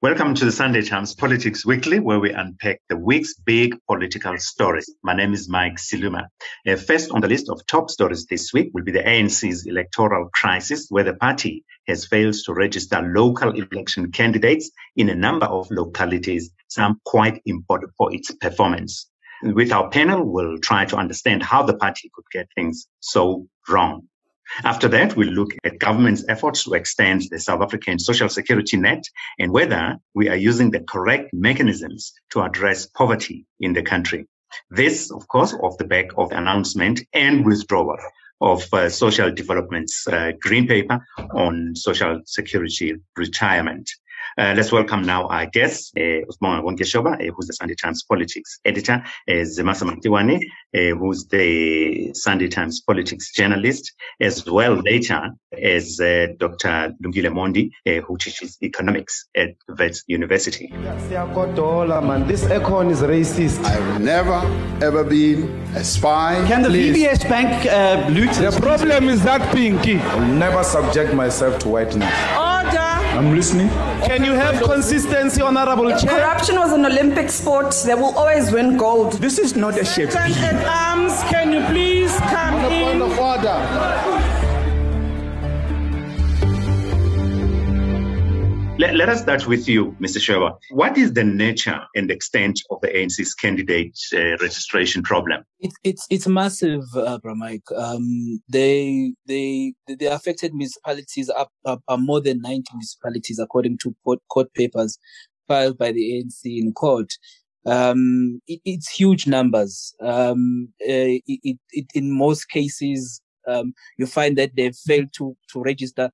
Welcome to the Sunday Times Politics Weekly, where we unpack the week's big political stories. My name is Mike Siluma. Uh, first on the list of top stories this week will be the ANC's electoral crisis, where the party has failed to register local election candidates in a number of localities, some quite important for its performance. With our panel, we'll try to understand how the party could get things so wrong. After that, we'll look at government's efforts to extend the South African social security net and whether we are using the correct mechanisms to address poverty in the country. This, of course, off the back of the announcement and withdrawal of uh, social development's uh, green paper on social security retirement. Uh, let's welcome now our guest, uh, Usman Wonkeshoba, uh, who's the Sunday Times politics editor, uh, Zimasa Matiwane, uh, who's the Sunday Times politics journalist, as well later as uh, Dr. Lumkile Mondi, uh, who teaches economics at Wits University. man. This econ is racist. I've never, ever been a spy. Can the Please. VBS Bank uh, loot The problem is that pinky. I'll never subject myself to whiteness. Order. I'm listening. Can you have consistency, honorable chair? Corruption was an Olympic sport. They will always win gold. This is not a shape. At arms, can you please come in? of order. Let, let us start with you, Mr. Shoba. What is the nature and extent of the ANC's candidate uh, registration problem? It's it's it's massive, uh, Bramike. Um, they they the affected municipalities are, are, are more than ninety municipalities, according to court, court papers filed by the ANC in court. Um, it, it's huge numbers. Um, uh, it, it, it in most cases, um, you find that they failed to to register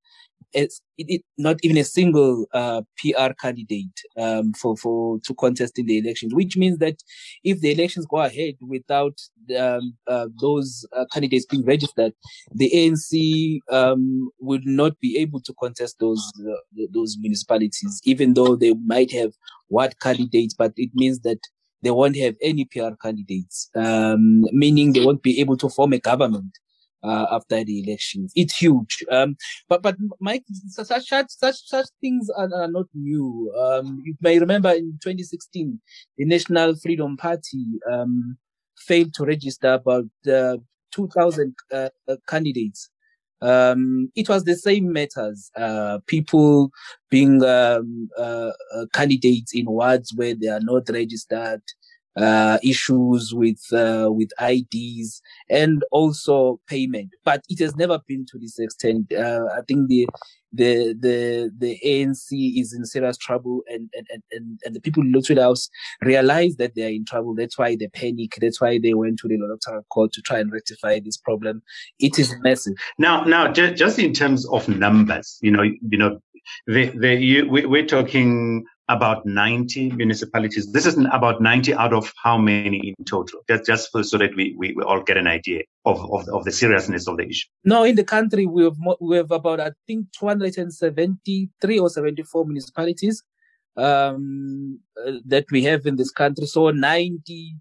as it, it, not even a single uh, PR candidate um, for for to contest in the elections, which means that if the elections go ahead without um, uh, those uh, candidates being registered, the ANC um, would not be able to contest those uh, those municipalities, even though they might have what candidates, but it means that they won't have any PR candidates, um, meaning they won't be able to form a government uh, after the elections. It's huge. Um, but, but Mike, such, such, such, things are, are not new. Um, you may remember in 2016, the National Freedom Party, um, failed to register about, uh, 2000, uh, uh, candidates. Um, it was the same matters, uh, people being, um, uh, uh, candidates in wards where they are not registered, uh, issues with uh, with IDs and also payment. But it has never been to this extent. Uh, I think the the the the ANC is in serious trouble, and and and and the people in Luthuli House realize that they are in trouble. That's why they panic. That's why they went to the electoral court to try and rectify this problem. It is massive. Now, now, just, just in terms of numbers, you know, you know, the, the, you, we, we're talking about 90 municipalities. This is about 90 out of how many in total? Just, just so that we, we, all get an idea of, of, of the seriousness of the issue. No, in the country, we have, we have about, I think, 273 or 74 municipalities, um, that we have in this country. So 90,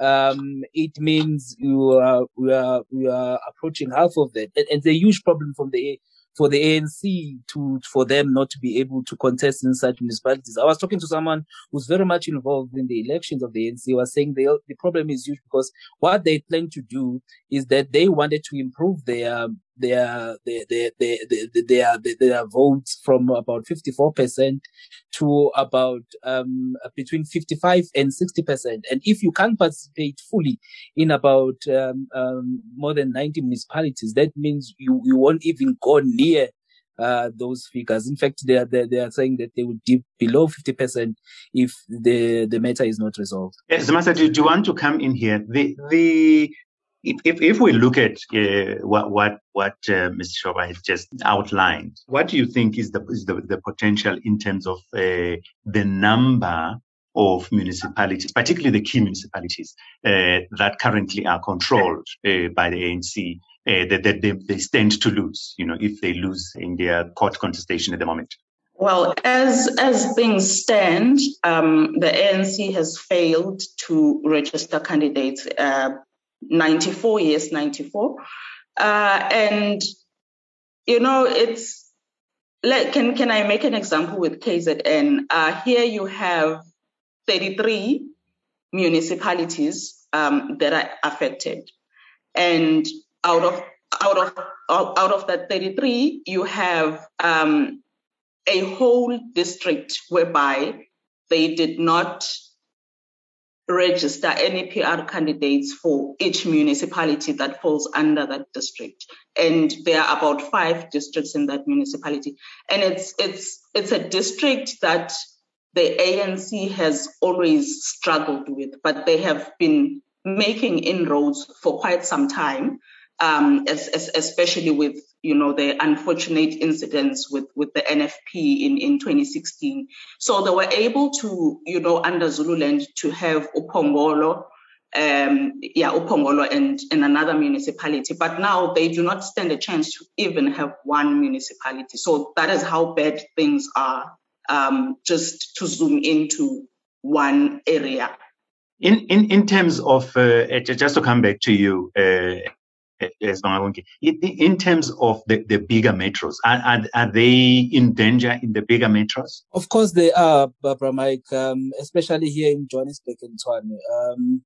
um, it means you are, we are, we are approaching half of that. And, and it's a huge problem from the, for the ANC to, for them not to be able to contest in such municipalities. I was talking to someone who's very much involved in the elections of the ANC was saying the, the problem is huge because what they plan to do is that they wanted to improve their, their, their, their, their, their, their, their, votes from about 54% to about, um, between 55 and 60%. And if you can't participate fully in about, um, um, more than 90 municipalities, that means you, you won't even go near uh, those figures. In fact, they are, they, they are saying that they would dip below 50% if the, the matter is not resolved. Yes, Master, do, do you want to come in here? The, the, if, if, if we look at uh, what what what uh, Mr. Shoba has just outlined, what do you think is the is the, the potential in terms of uh, the number of municipalities, particularly the key municipalities uh, that currently are controlled uh, by the ANC, uh, that, that they, they stand to lose, you know, if they lose in their court contestation at the moment? Well, as as things stand, um, the ANC has failed to register candidates. Uh, 94 yes, 94, uh, and you know it's let, can can I make an example with KZN? Uh, here you have 33 municipalities um, that are affected, and out of out of out of that 33, you have um, a whole district whereby they did not register any PR candidates for each municipality that falls under that district. And there are about five districts in that municipality. And it's it's it's a district that the ANC has always struggled with, but they have been making inroads for quite some time um, as, as, especially with you know the unfortunate incidents with with the NFP in in 2016. So they were able to you know under Zululand to have Uphongolo, um, yeah Uphongolo and and another municipality, but now they do not stand a chance to even have one municipality. So that is how bad things are. Um, just to zoom into one area. In in in terms of uh, just to come back to you. Uh, in terms of the, the bigger metros, are, are, are, they in danger in the bigger metros? Of course they are, Barbara Mike, um, especially here in Johannesburg and Tshwane. Um,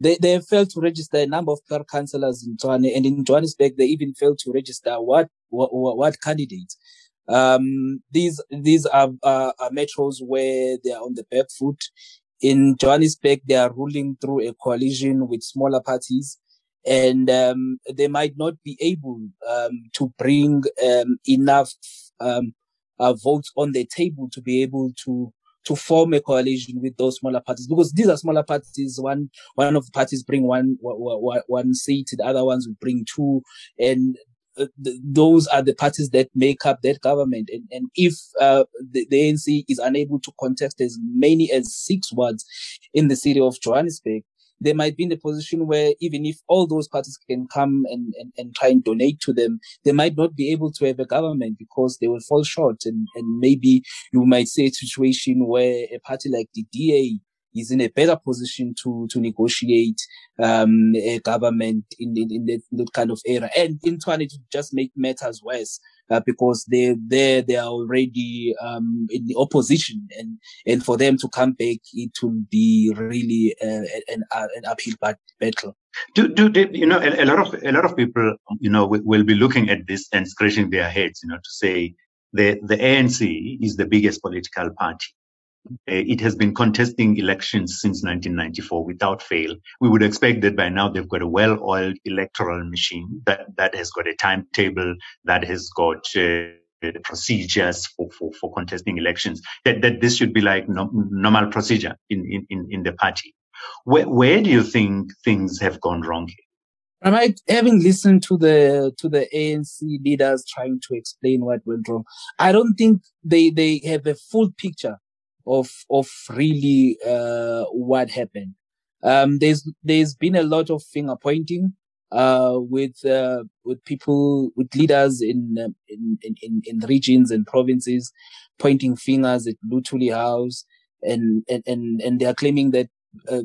they, they failed to register a number of PR councillors in Tshwane, and in Johannesburg, they even failed to register what, what, what candidates. Um, these, these are, are metros where they are on the back foot. In Johannesburg, they are ruling through a coalition with smaller parties and um, they might not be able um, to bring um, enough um, uh, votes on the table to be able to to form a coalition with those smaller parties because these are smaller parties. One one of the parties bring one one, one seat, the other ones will bring two, and uh, those are the parties that make up that government. And, and if uh, the, the ANC is unable to contest as many as six wards in the city of Johannesburg, they might be in a position where even if all those parties can come and, and, and try and donate to them, they might not be able to have a government because they will fall short. And, and maybe you might see a situation where a party like the DA is in a better position to to negotiate um, a government in, in, in, that, that kind of era. And in trying to just make matters worse, uh, because they they they are already um, in the opposition, and and for them to come back, it will be really uh, an uh, an uphill battle. Do, do, you know a, a, lot of a lot of people you know will, will be looking at this and scratching their heads, you know, to say the the ANC is the biggest political party it has been contesting elections since 1994 without fail. We would expect that by now they've got a well-oiled electoral machine that, that has got a timetable, that has got uh, procedures for, for, for contesting elections, that, that this should be like no, normal procedure in, in, in the party. Where, where do you think things have gone wrong here? Am I having listened to the to the ANC leaders trying to explain what went wrong? I don't think they they have a full picture of of really uh, what happened. Um, there's there's been a lot of finger pointing uh, with uh, with people with leaders in, um, in, in in regions and provinces pointing fingers at Luthuli House and and and, and they are claiming that uh,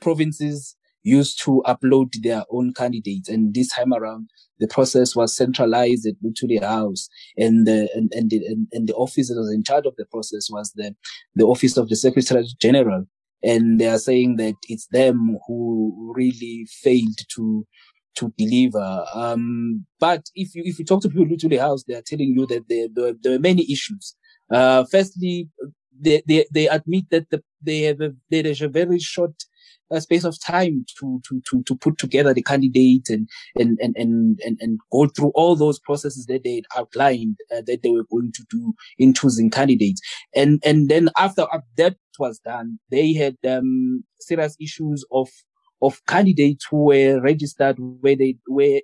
provinces used to upload their own candidates. And this time around, the process was centralized at Luthuli House. And the, and, and, the, and, and the office that was in charge of the process was the, the office of the Secretary General. And they are saying that it's them who really failed to, to deliver. Um, but if you, if you talk to people at the House, they are telling you that there, there, there are many issues. Uh, firstly, they, they, they admit that the, they have a, there is a very short a space of time to, to, to, to put together the candidate and, and, and, and, and, and go through all those processes that they outlined uh, that they were going to do in choosing candidates. And, and then after that was done, they had, um, serious issues of, of candidates who were registered where they, where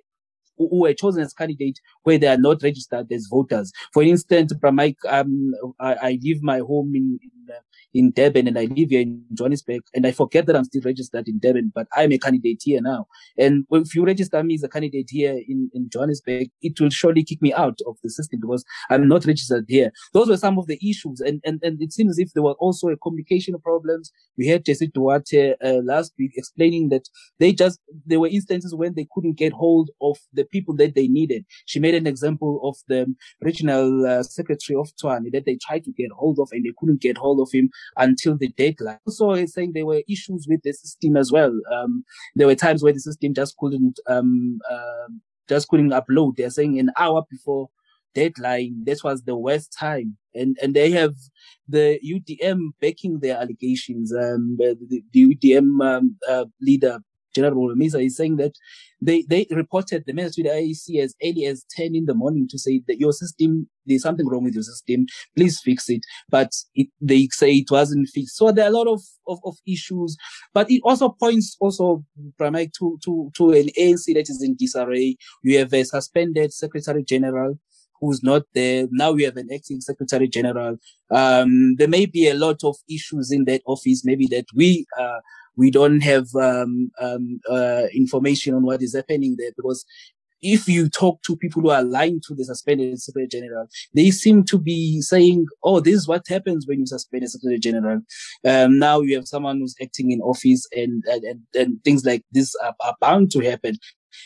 who were chosen as candidates where they are not registered as voters. For instance, Mike, um, I, I leave my home in, in, uh, in Durban and I live here in Johannesburg and I forget that I'm still registered in Durban, but I'm a candidate here now. And if you register me as a candidate here in, in Johannesburg, it will surely kick me out of the system because I'm not registered here. Those were some of the issues. And, and, and it seems as if there were also a communication problems. We had Jesse Duarte uh, last week explaining that they just, there were instances when they couldn't get hold of the people that they needed. She made an example of the regional uh, secretary of Tshwane that they tried to get hold of and they couldn't get hold of him until the deadline. Also, saying there were issues with the system as well. Um, there were times where the system just couldn't, um, uh, just couldn't upload. They're saying an hour before deadline. This was the worst time. And, and they have the UDM backing their allegations. Um, the, the UDM, um, uh, leader, General Holomisa is saying that they, they reported the message to the IEC as early as 10 in the morning to say that your system, there's something wrong with your system. Please fix it. But it, they say it wasn't fixed. So there are a lot of, of, of issues, but it also points also, Pramike, to, to, to an ANC that is in disarray. You have a suspended secretary general who's not there. Now we have an acting secretary general. Um, there may be a lot of issues in that office, maybe that we, uh, we don't have um, um, uh, information on what is happening there because if you talk to people who are lying to the suspended secretary general, they seem to be saying, "Oh, this is what happens when you suspend a secretary general." Um, now you have someone who's acting in office, and and, and things like this are, are bound to happen.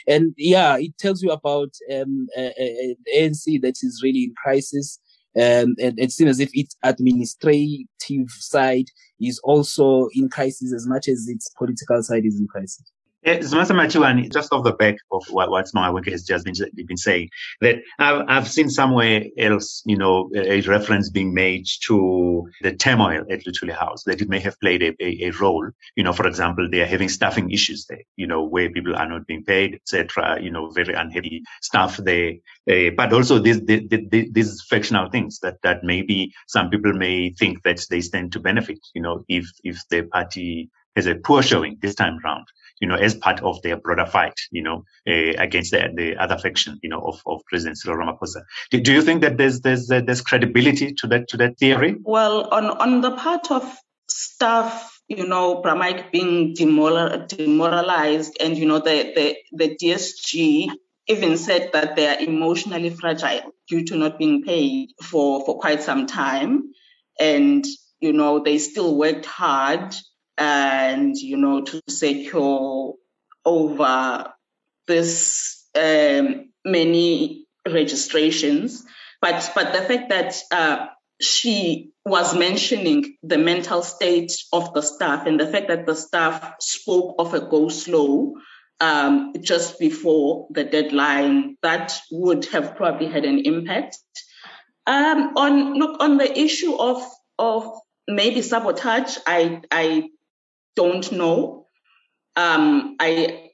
And yeah, it tells you about um, an ANC that is really in crisis. Um, and it seems as if its administrative side is also in crisis as much as its political side is in crisis. Zimasa Matiwane, just off the back of what, what Maweke has just been, been saying, that I've, I've seen somewhere else, you know, a, reference being made to the turmoil at Luthuli House, that it may have played a, a, a, role. You know, for example, they are having staffing issues there, you know, where people are not being paid, etc. You know, very unhappy staff there. Uh, but also these, these, these fractional things that, that maybe some people may think that they stand to benefit, you know, if, if the party has a poor showing this time round you know, as part of their broader fight, you know, uh, against the, the other faction, you know, of, of President Cyril Ramaphosa. Do, do you think that there's there's uh, there's credibility to that to that theory? Well, on on the part of staff, you know, Pramike being demoralized, and you know, the the the DSG even said that they are emotionally fragile due to not being paid for for quite some time, and you know, they still worked hard and, you know, to secure over this um, many registrations. But, but the fact that uh, she was mentioning the mental state of the staff and the fact that the staff spoke of a go slow um, just before the deadline, that would have probably had an impact. Um, on look on the issue of of maybe sabotage, I I don't know. Um, I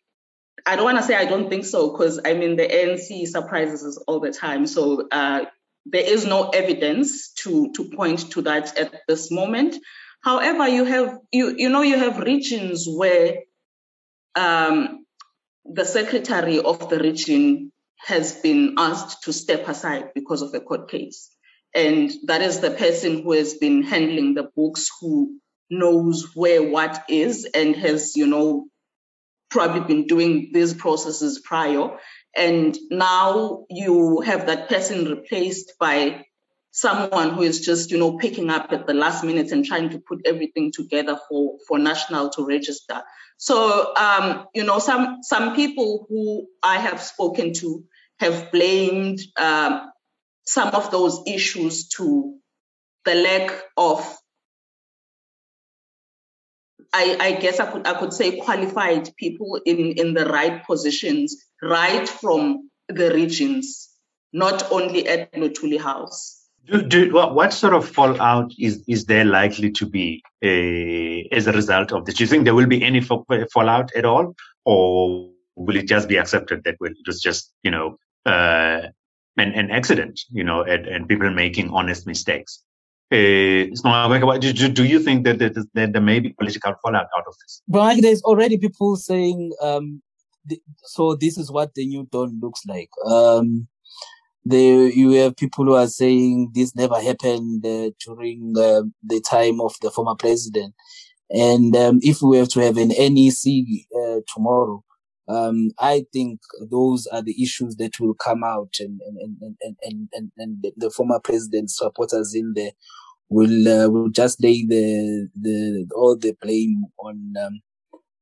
I don't want to say I don't think so because I mean the ANC surprises us all the time. So uh, there is no evidence to to point to that at this moment. However, you have you you know you have regions where um, the secretary of the region has been asked to step aside because of a court case, and that is the person who has been handling the books who knows where what is and has, you know, probably been doing these processes prior. And now you have that person replaced by someone who is just, you know, picking up at the last minute and trying to put everything together for, for national to register. So, um, you know, some, some people who I have spoken to have blamed um, some of those issues to the lack of I, I, guess I could I could say qualified people in, in the right positions, right from the regions, not only at Luthuli House. Do, do, what, what, sort of fallout is, is there likely to be uh, as a result of this? Do you think there will be any fallout at all, or will it just be accepted that it was just you know uh, an, an accident, you know, and, and people making honest mistakes? Uh, do, do you think that, that, that there may be political fallout out of this? But there's already people saying, um, so this is what the new dawn looks like. Um, you have people who are saying this never happened uh, during uh, the time of the former president. And um, if we have to have an NEC uh, tomorrow, um, I think those are the issues that will come out, and and and and and, and, the former president's supporters in there will uh, will just lay the the all the blame on um,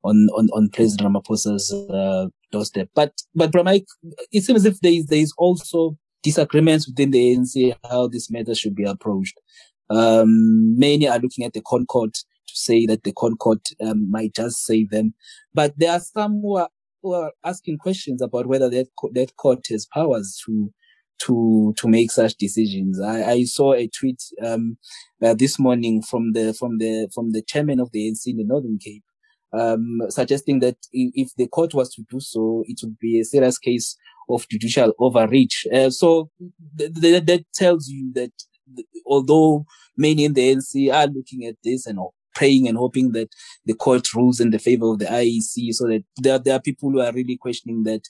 on on on President Ramaphosa's uh, doorstep. But but Mike, it seems as if there is there is also disagreements within the ANC how this matter should be approached. Um, many are looking at the ConCourt to say that the ConCourt um, might just save them, but there are some who are, who are asking questions about whether that that court has powers to to to make such decisions. I, I saw a tweet um, uh, this morning from the from the from the chairman of the ANC in the Northern Cape, um, suggesting that if the court was to do so, it would be a serious case of judicial overreach. Uh, so th- th- that tells you that although many in the ANC are looking at this and praying and hoping that the court rules in the favor of the IEC so that there, there are people who are really questioning that.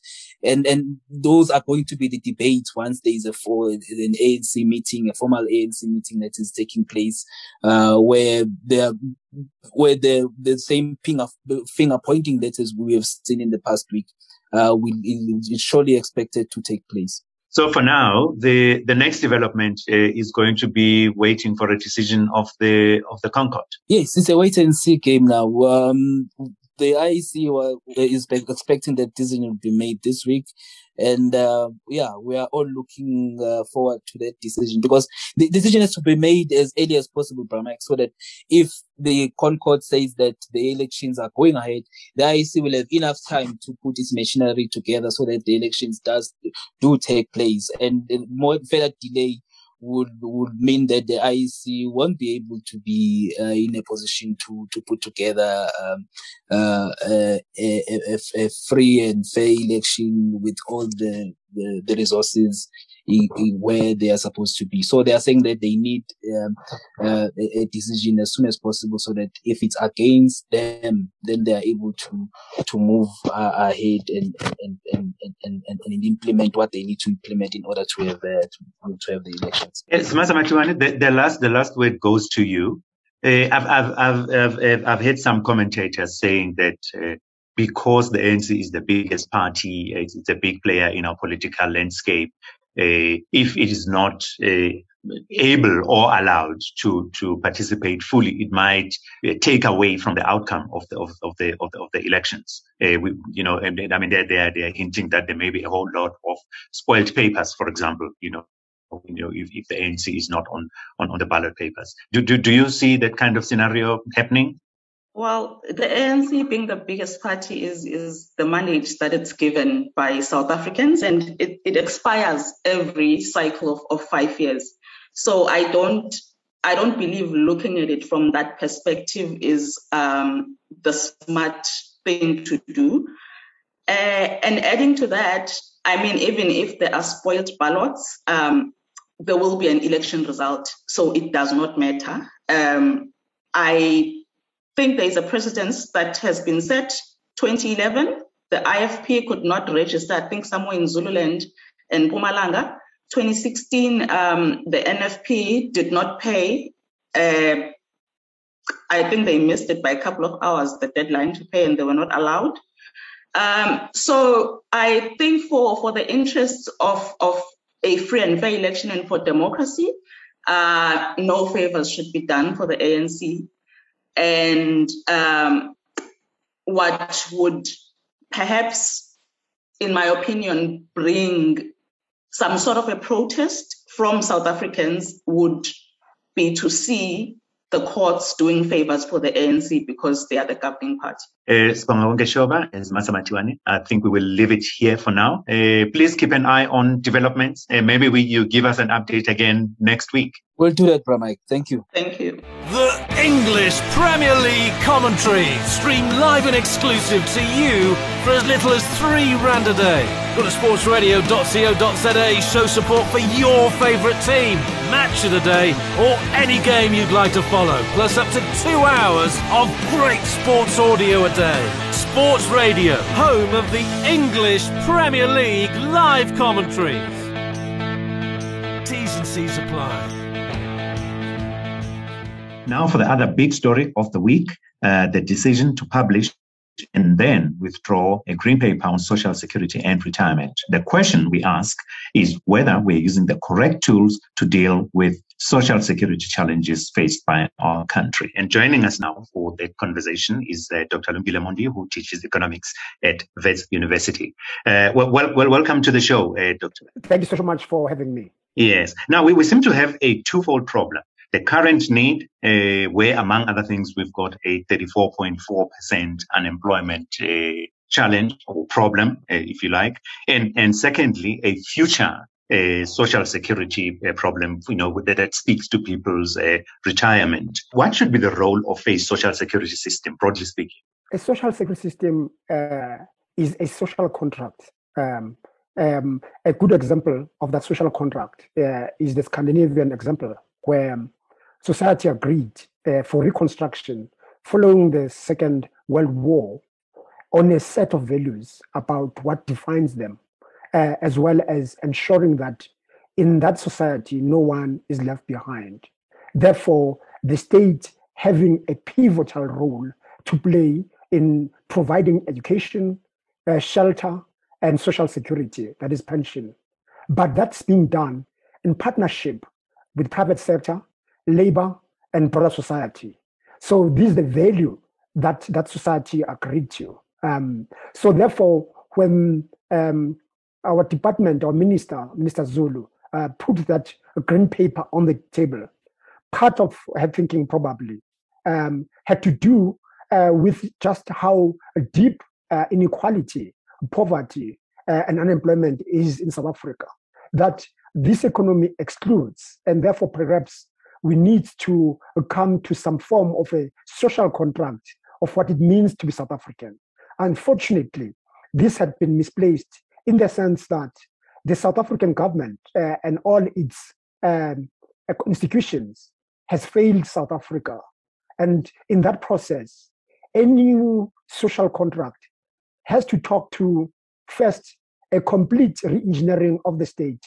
And, and those are going to be the debates once there is a for an ANC meeting, a formal ANC meeting that is taking place, uh, where there, where the, the same finger, finger pointing letters we have seen in the past week, uh, will, is surely expected to take place. So for now, the, the next development uh, is going to be waiting for a decision of the of the ConCourt. Yes, it's a wait and see game now. Um, the IEC is expecting that decision will be made this week. And uh, yeah, we are all looking uh, forward to that decision because the decision has to be made as early as possible, Bramek, so that if the ConCourt says that the elections are going ahead, the IEC will have enough time to put its machinery together so that the elections does do take place. And more further delay would would mean that the IEC won't be able to be uh, in a position to to put together um, uh, a, a, a, free and fair election with all the the, the resources where they are supposed to be. So they are saying that they need um, uh, a, decision as soon as possible, so that if it's against them, then they are able to to move uh, ahead and and, and and, and and implement what they need to implement in order to have uh, to, to have the elections. Yes, Masa the, the last the last word goes to you. Uh, I've, I've, I've, I've, I've heard some commentators saying that uh, because the ANC is the biggest party, it's, it's, a big player in our political landscape, if it is not able or allowed to to participate fully, it might uh, take away from the outcome of the of, of the of the, of the elections. Uh, we, you know, and, I mean, they're, they're they're hinting that there may be a whole lot of spoiled papers, for example. You know, you know, if, if the ANC is not on, on, on the ballot papers. Do, do, do you see that kind of scenario happening? Well, the ANC being the biggest party is, is the mandate that it's given by South Africans and it, it expires every cycle of, of five years. So I don't I don't believe looking at it from that perspective is um, the smart thing to do. Uh, and adding to that, I mean, even if there are spoiled ballots, um, there will be an election result. So it does not matter. Um, I think there is a precedence that has been set. 2011 the ifp could not register i think somewhere in zululand and Mpumalanga. 2016 um, the nfp did not pay. Uh, i think they missed it by a couple of hours the deadline to pay and they were not allowed. Um, so i think for for the interests of of a free and fair election and for democracy uh, no favors should be done for the ANC and um, what would perhaps, in my opinion, bring some sort of a protest from South Africans would be to see the courts doing favors for the ANC because they are the governing party. Uh, Shoba as Masamatiwane. I think we will leave it here for now. Uh, please keep an eye on developments. Uh, maybe we, you give us an update again next week. We'll do that, Bramike. Thank you. Thank you. The English Premier League commentary, streamed live and exclusive to you for as little as three rand a day. Go to sportsradio.co.za, show support for your favourite team, match of the day, or any game you'd like to follow, plus up to two hours of great sports audio a day. Sports Radio, home of the English Premier League live commentaries. T&Cs apply. Now for the other big story of the week, uh, the decision to publish and then withdraw a green paper on social security and retirement. The question we ask is whether we're using the correct tools to deal with social security challenges faced by our country. And joining us now for the conversation is uh, Dr. Lumkile Mondi, who teaches economics at Wits University. Uh, well, well, well, welcome to the show, uh, Doctor. Thank you so much for having me. Yes. Now, we, we seem to have a twofold problem the current need, uh, where among other things, we've got a 34.4% unemployment uh, challenge or problem, uh, if you like. And, and secondly, a future uh, social security uh, problem, you know, that, that speaks to people's uh, retirement. What should be the role of a social security system, broadly speaking? A social security system is a social contract. Um, um, a good example of that social contract is the Scandinavian example, where um, society agreed uh, for reconstruction following the Second World War on a set of values about what defines them, uh, as well as ensuring that in that society no one is left behind. Therefore, the state having a pivotal role to play in providing education, uh, shelter, and social security, that is pension. But that's being done in partnership with private sector, labor, and broader society. So this is the value that that society agreed to. Um, so therefore, when um, our department or minister, Minister Zulu, uh, put that green paper on the table, part of her thinking probably um, had to do uh, with just how deep uh, inequality, poverty, uh, and unemployment is in South Africa. That this economy excludes, and therefore perhaps we need to come to some form of a social contract of what it means to be South African. Unfortunately, this had been misplaced in the sense that the South African government uh, and all its um, institutions has failed South Africa. And in that process, any social contract has to talk to first a complete re-engineering of the state.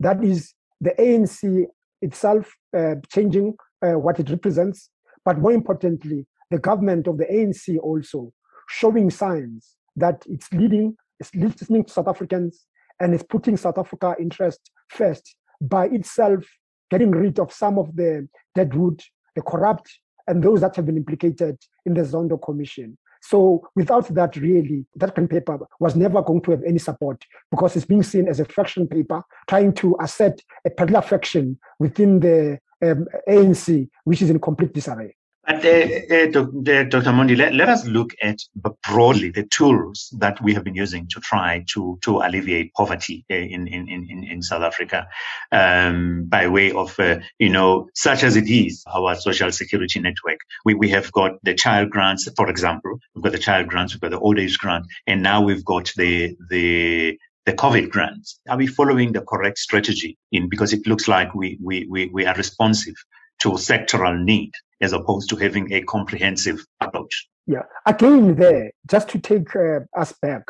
That is the ANC itself uh, changing uh, what it represents, but more importantly, the government of the ANC also showing signs that it's leading, it's listening to South Africans and is putting South Africa interest first by itself getting rid of some of the deadwood, the corrupt, and those that have been implicated in the Zondo Commission. So without that, really, that green paper was never going to have any support because it's being seen as a faction paper trying to assert a particular faction within the um, ANC, which is in complete disarray. Uh, uh, Dr. Mondi, let, let, us look at broadly the tools that we have been using to try to to alleviate poverty uh, in in in, in South Africa, um, by way of uh, you know such as it is our social security network. We we have got the child grants, for example. We've got the child grants, we've got the old age grant, and now we've got the the the COVID grants. Are we following the correct strategy in because it looks like we we we, we are responsive to sectoral need as opposed to having a comprehensive approach. Yeah, again, there, just to take uh, us back,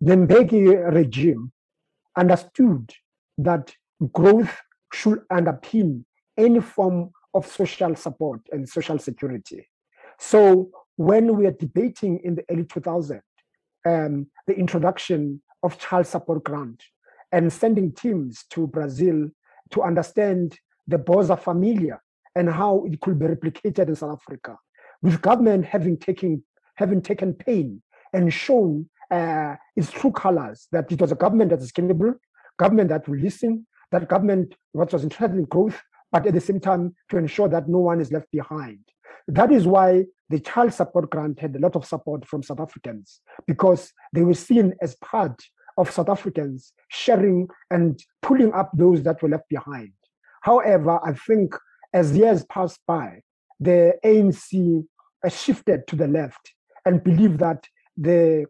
the Mbeki regime understood that growth should underpin any form of social support and social security. So when we are debating in the early 2000s, um, the introduction of child support grant and sending teams to Brazil to understand the Bolsa Familia and how it could be replicated in South Africa, with government having taken having taken pain and shown uh, its true colors that it was a government that is capable, government that will listen, that government what was interested in growth, but at the same time to ensure that no one is left behind. That is why the child support grant had a lot of support from South Africans because they were seen as part of South Africans sharing and pulling up those that were left behind. However, I think as years passed by, the ANC shifted to the left and believed that the,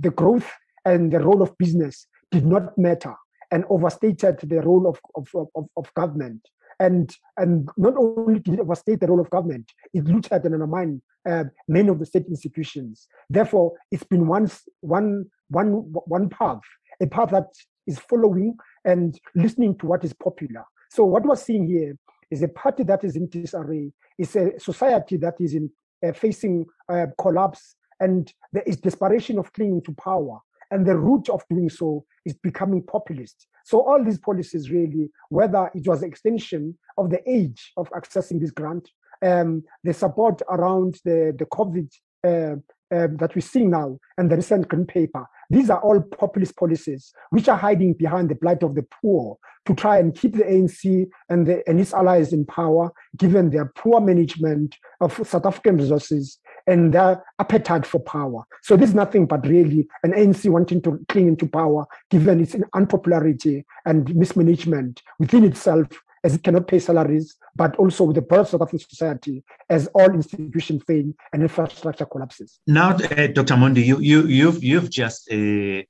the growth and the role of business did not matter and overstated the role of, of, of, of government. And, and not only did it overstate the role of government, it looted and undermined uh, many of the state institutions. Therefore, it's been one, one, one, one path, a path that is following and listening to what is popular. So what we're seeing here is a party that is in disarray, is a society that is in uh, facing uh, collapse, and there is desperation of clinging to power. And the root of doing so is becoming populist. So all these policies really, whether it was extension of the age of accessing this grant, um, the support around the, the COVID uh, um, that we see now and the recent green paper, these are all populist policies which are hiding behind the plight of the poor to try and keep the ANC and, the, and its allies in power, given their poor management of South African resources and their appetite for power. So this is nothing but really an ANC wanting to cling into power, given its unpopularity and mismanagement within itself as it cannot pay salaries, but also with the birth of African society as all institutions fail and infrastructure collapses. Now, uh, Dr. Mondi, you, you, you've, you've just uh,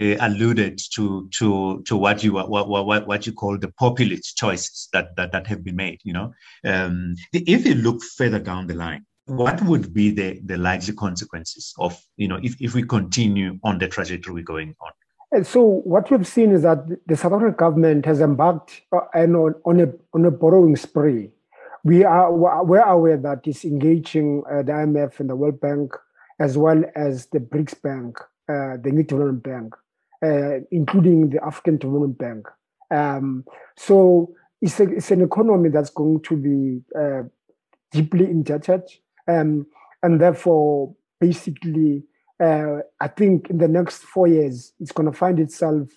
uh, alluded to to to what you what, what what you call the populist choices that that, that have been made. You know, um, if you look further down the line, what would be the the likely consequences of you know if if we continue on the trajectory we're going on? And so what we've seen is that the South African government has embarked uh, on, on, a, on a borrowing spree. We are we're aware that it's engaging uh, the IMF and the World Bank, as well as the BRICS Bank, uh, the New Development Bank, uh, including the African Development Bank. Um, so it's, a, it's an economy that's going to be uh, deeply indebted, um, and therefore basically uh, I think in the next four years, it's going to find itself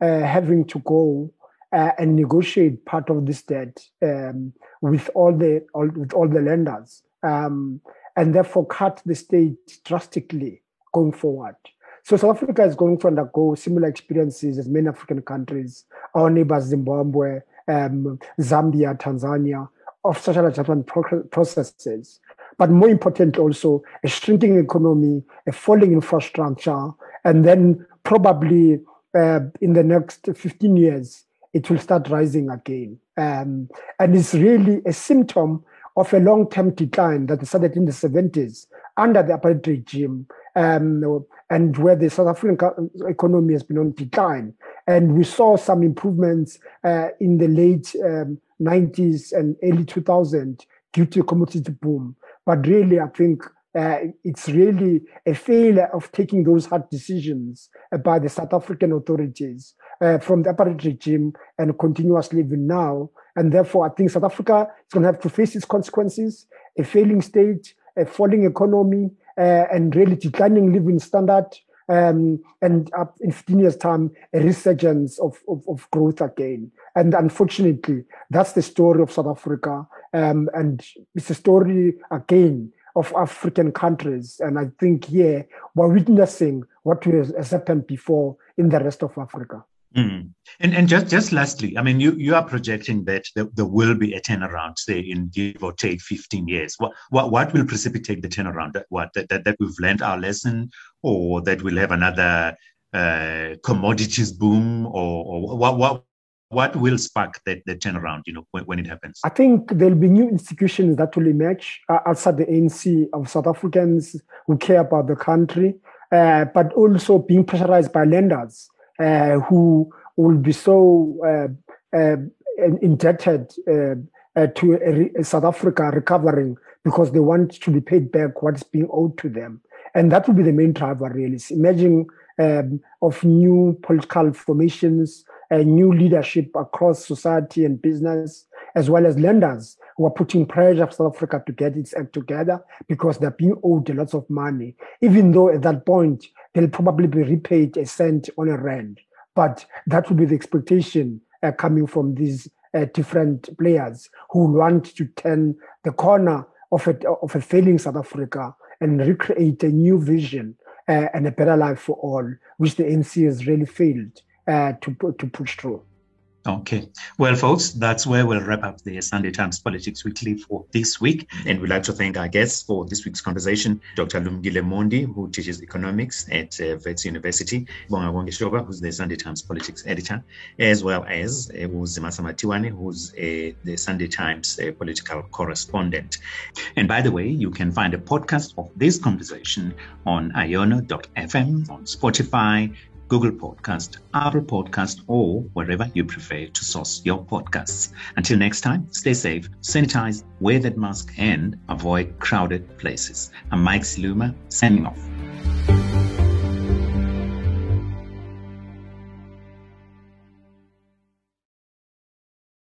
uh, having to go uh, and negotiate part of this debt um, with all the all, with all the lenders, um, and therefore cut the state drastically going forward. So South Africa is going to undergo similar experiences as many African countries, our neighbors Zimbabwe, um, Zambia, Tanzania, of social adjustment processes but more important also a shrinking economy, a falling infrastructure, and then probably uh, in the next 15 years, it will start rising again. Um, and it's really a symptom of a long-term decline that started in the 70s under the apartheid regime um, and where the South African economy has been on decline. And we saw some improvements uh, in the late um, 90s and early 2000s due to the commodity boom. But really, I think uh, it's really a failure of taking those hard decisions uh, by the South African authorities uh, from the apartheid regime and continuously even now. And therefore, I think South Africa is going to have to face its consequences, a failing state, a falling economy, uh, and really declining living standard. Um, and in 15 years' time, a resurgence of, of, of, growth again. And unfortunately, that's the story of South Africa. Um, and it's a story again of African countries. And I think here we're witnessing what has happened before in the rest of Africa. Mm. And and just just lastly, I mean, you, you are projecting that there, there, will be a turnaround, say in give or take 15 years. What what, what will precipitate the turnaround? What that, that, that we've learned our lesson, or that we'll have another uh, commodities boom, or, or what what what will spark that, that turnaround, you know, when, when it happens? I think there'll be new institutions that will emerge uh, outside the ANC of South Africans who care about the country, uh, but also being pressurized by lenders who will be so uh, uh, indebted uh, to South Africa recovering because they want to be paid back what's being owed to them. And that will be the main driver, really. Emerging um, of new political formations, a new leadership across society and business, as well as lenders who are putting pressure on South Africa to get its act together because they're being owed a lots of money, even though at that point they'll probably be repaid a cent on a rand. But that would be the expectation uh, coming from these uh, different players who want to turn the corner of a, of a failing South Africa and recreate a new vision uh, and a better life for all, which the ANC has really failed uh, to to push through. Okay. Well, folks, that's where we'll wrap up the Sunday Times Politics Weekly for this week. And we'd like to thank our guests for this week's conversation Dr. Lumkile Mondi, who teaches economics at uh, Wits University, Bonga Shoba, who's the Sunday Times Politics editor, as well as uh, Uzimasa Matiwane, who's uh, the Sunday Times uh, political correspondent. And by the way, you can find a podcast of this conversation on iono.fm, on Spotify, Google Podcast, Apple Podcast, or wherever you prefer to source your podcasts. Until next time, stay safe, sanitize, wear that mask, and avoid crowded places. I'm Mike Siluma, signing off.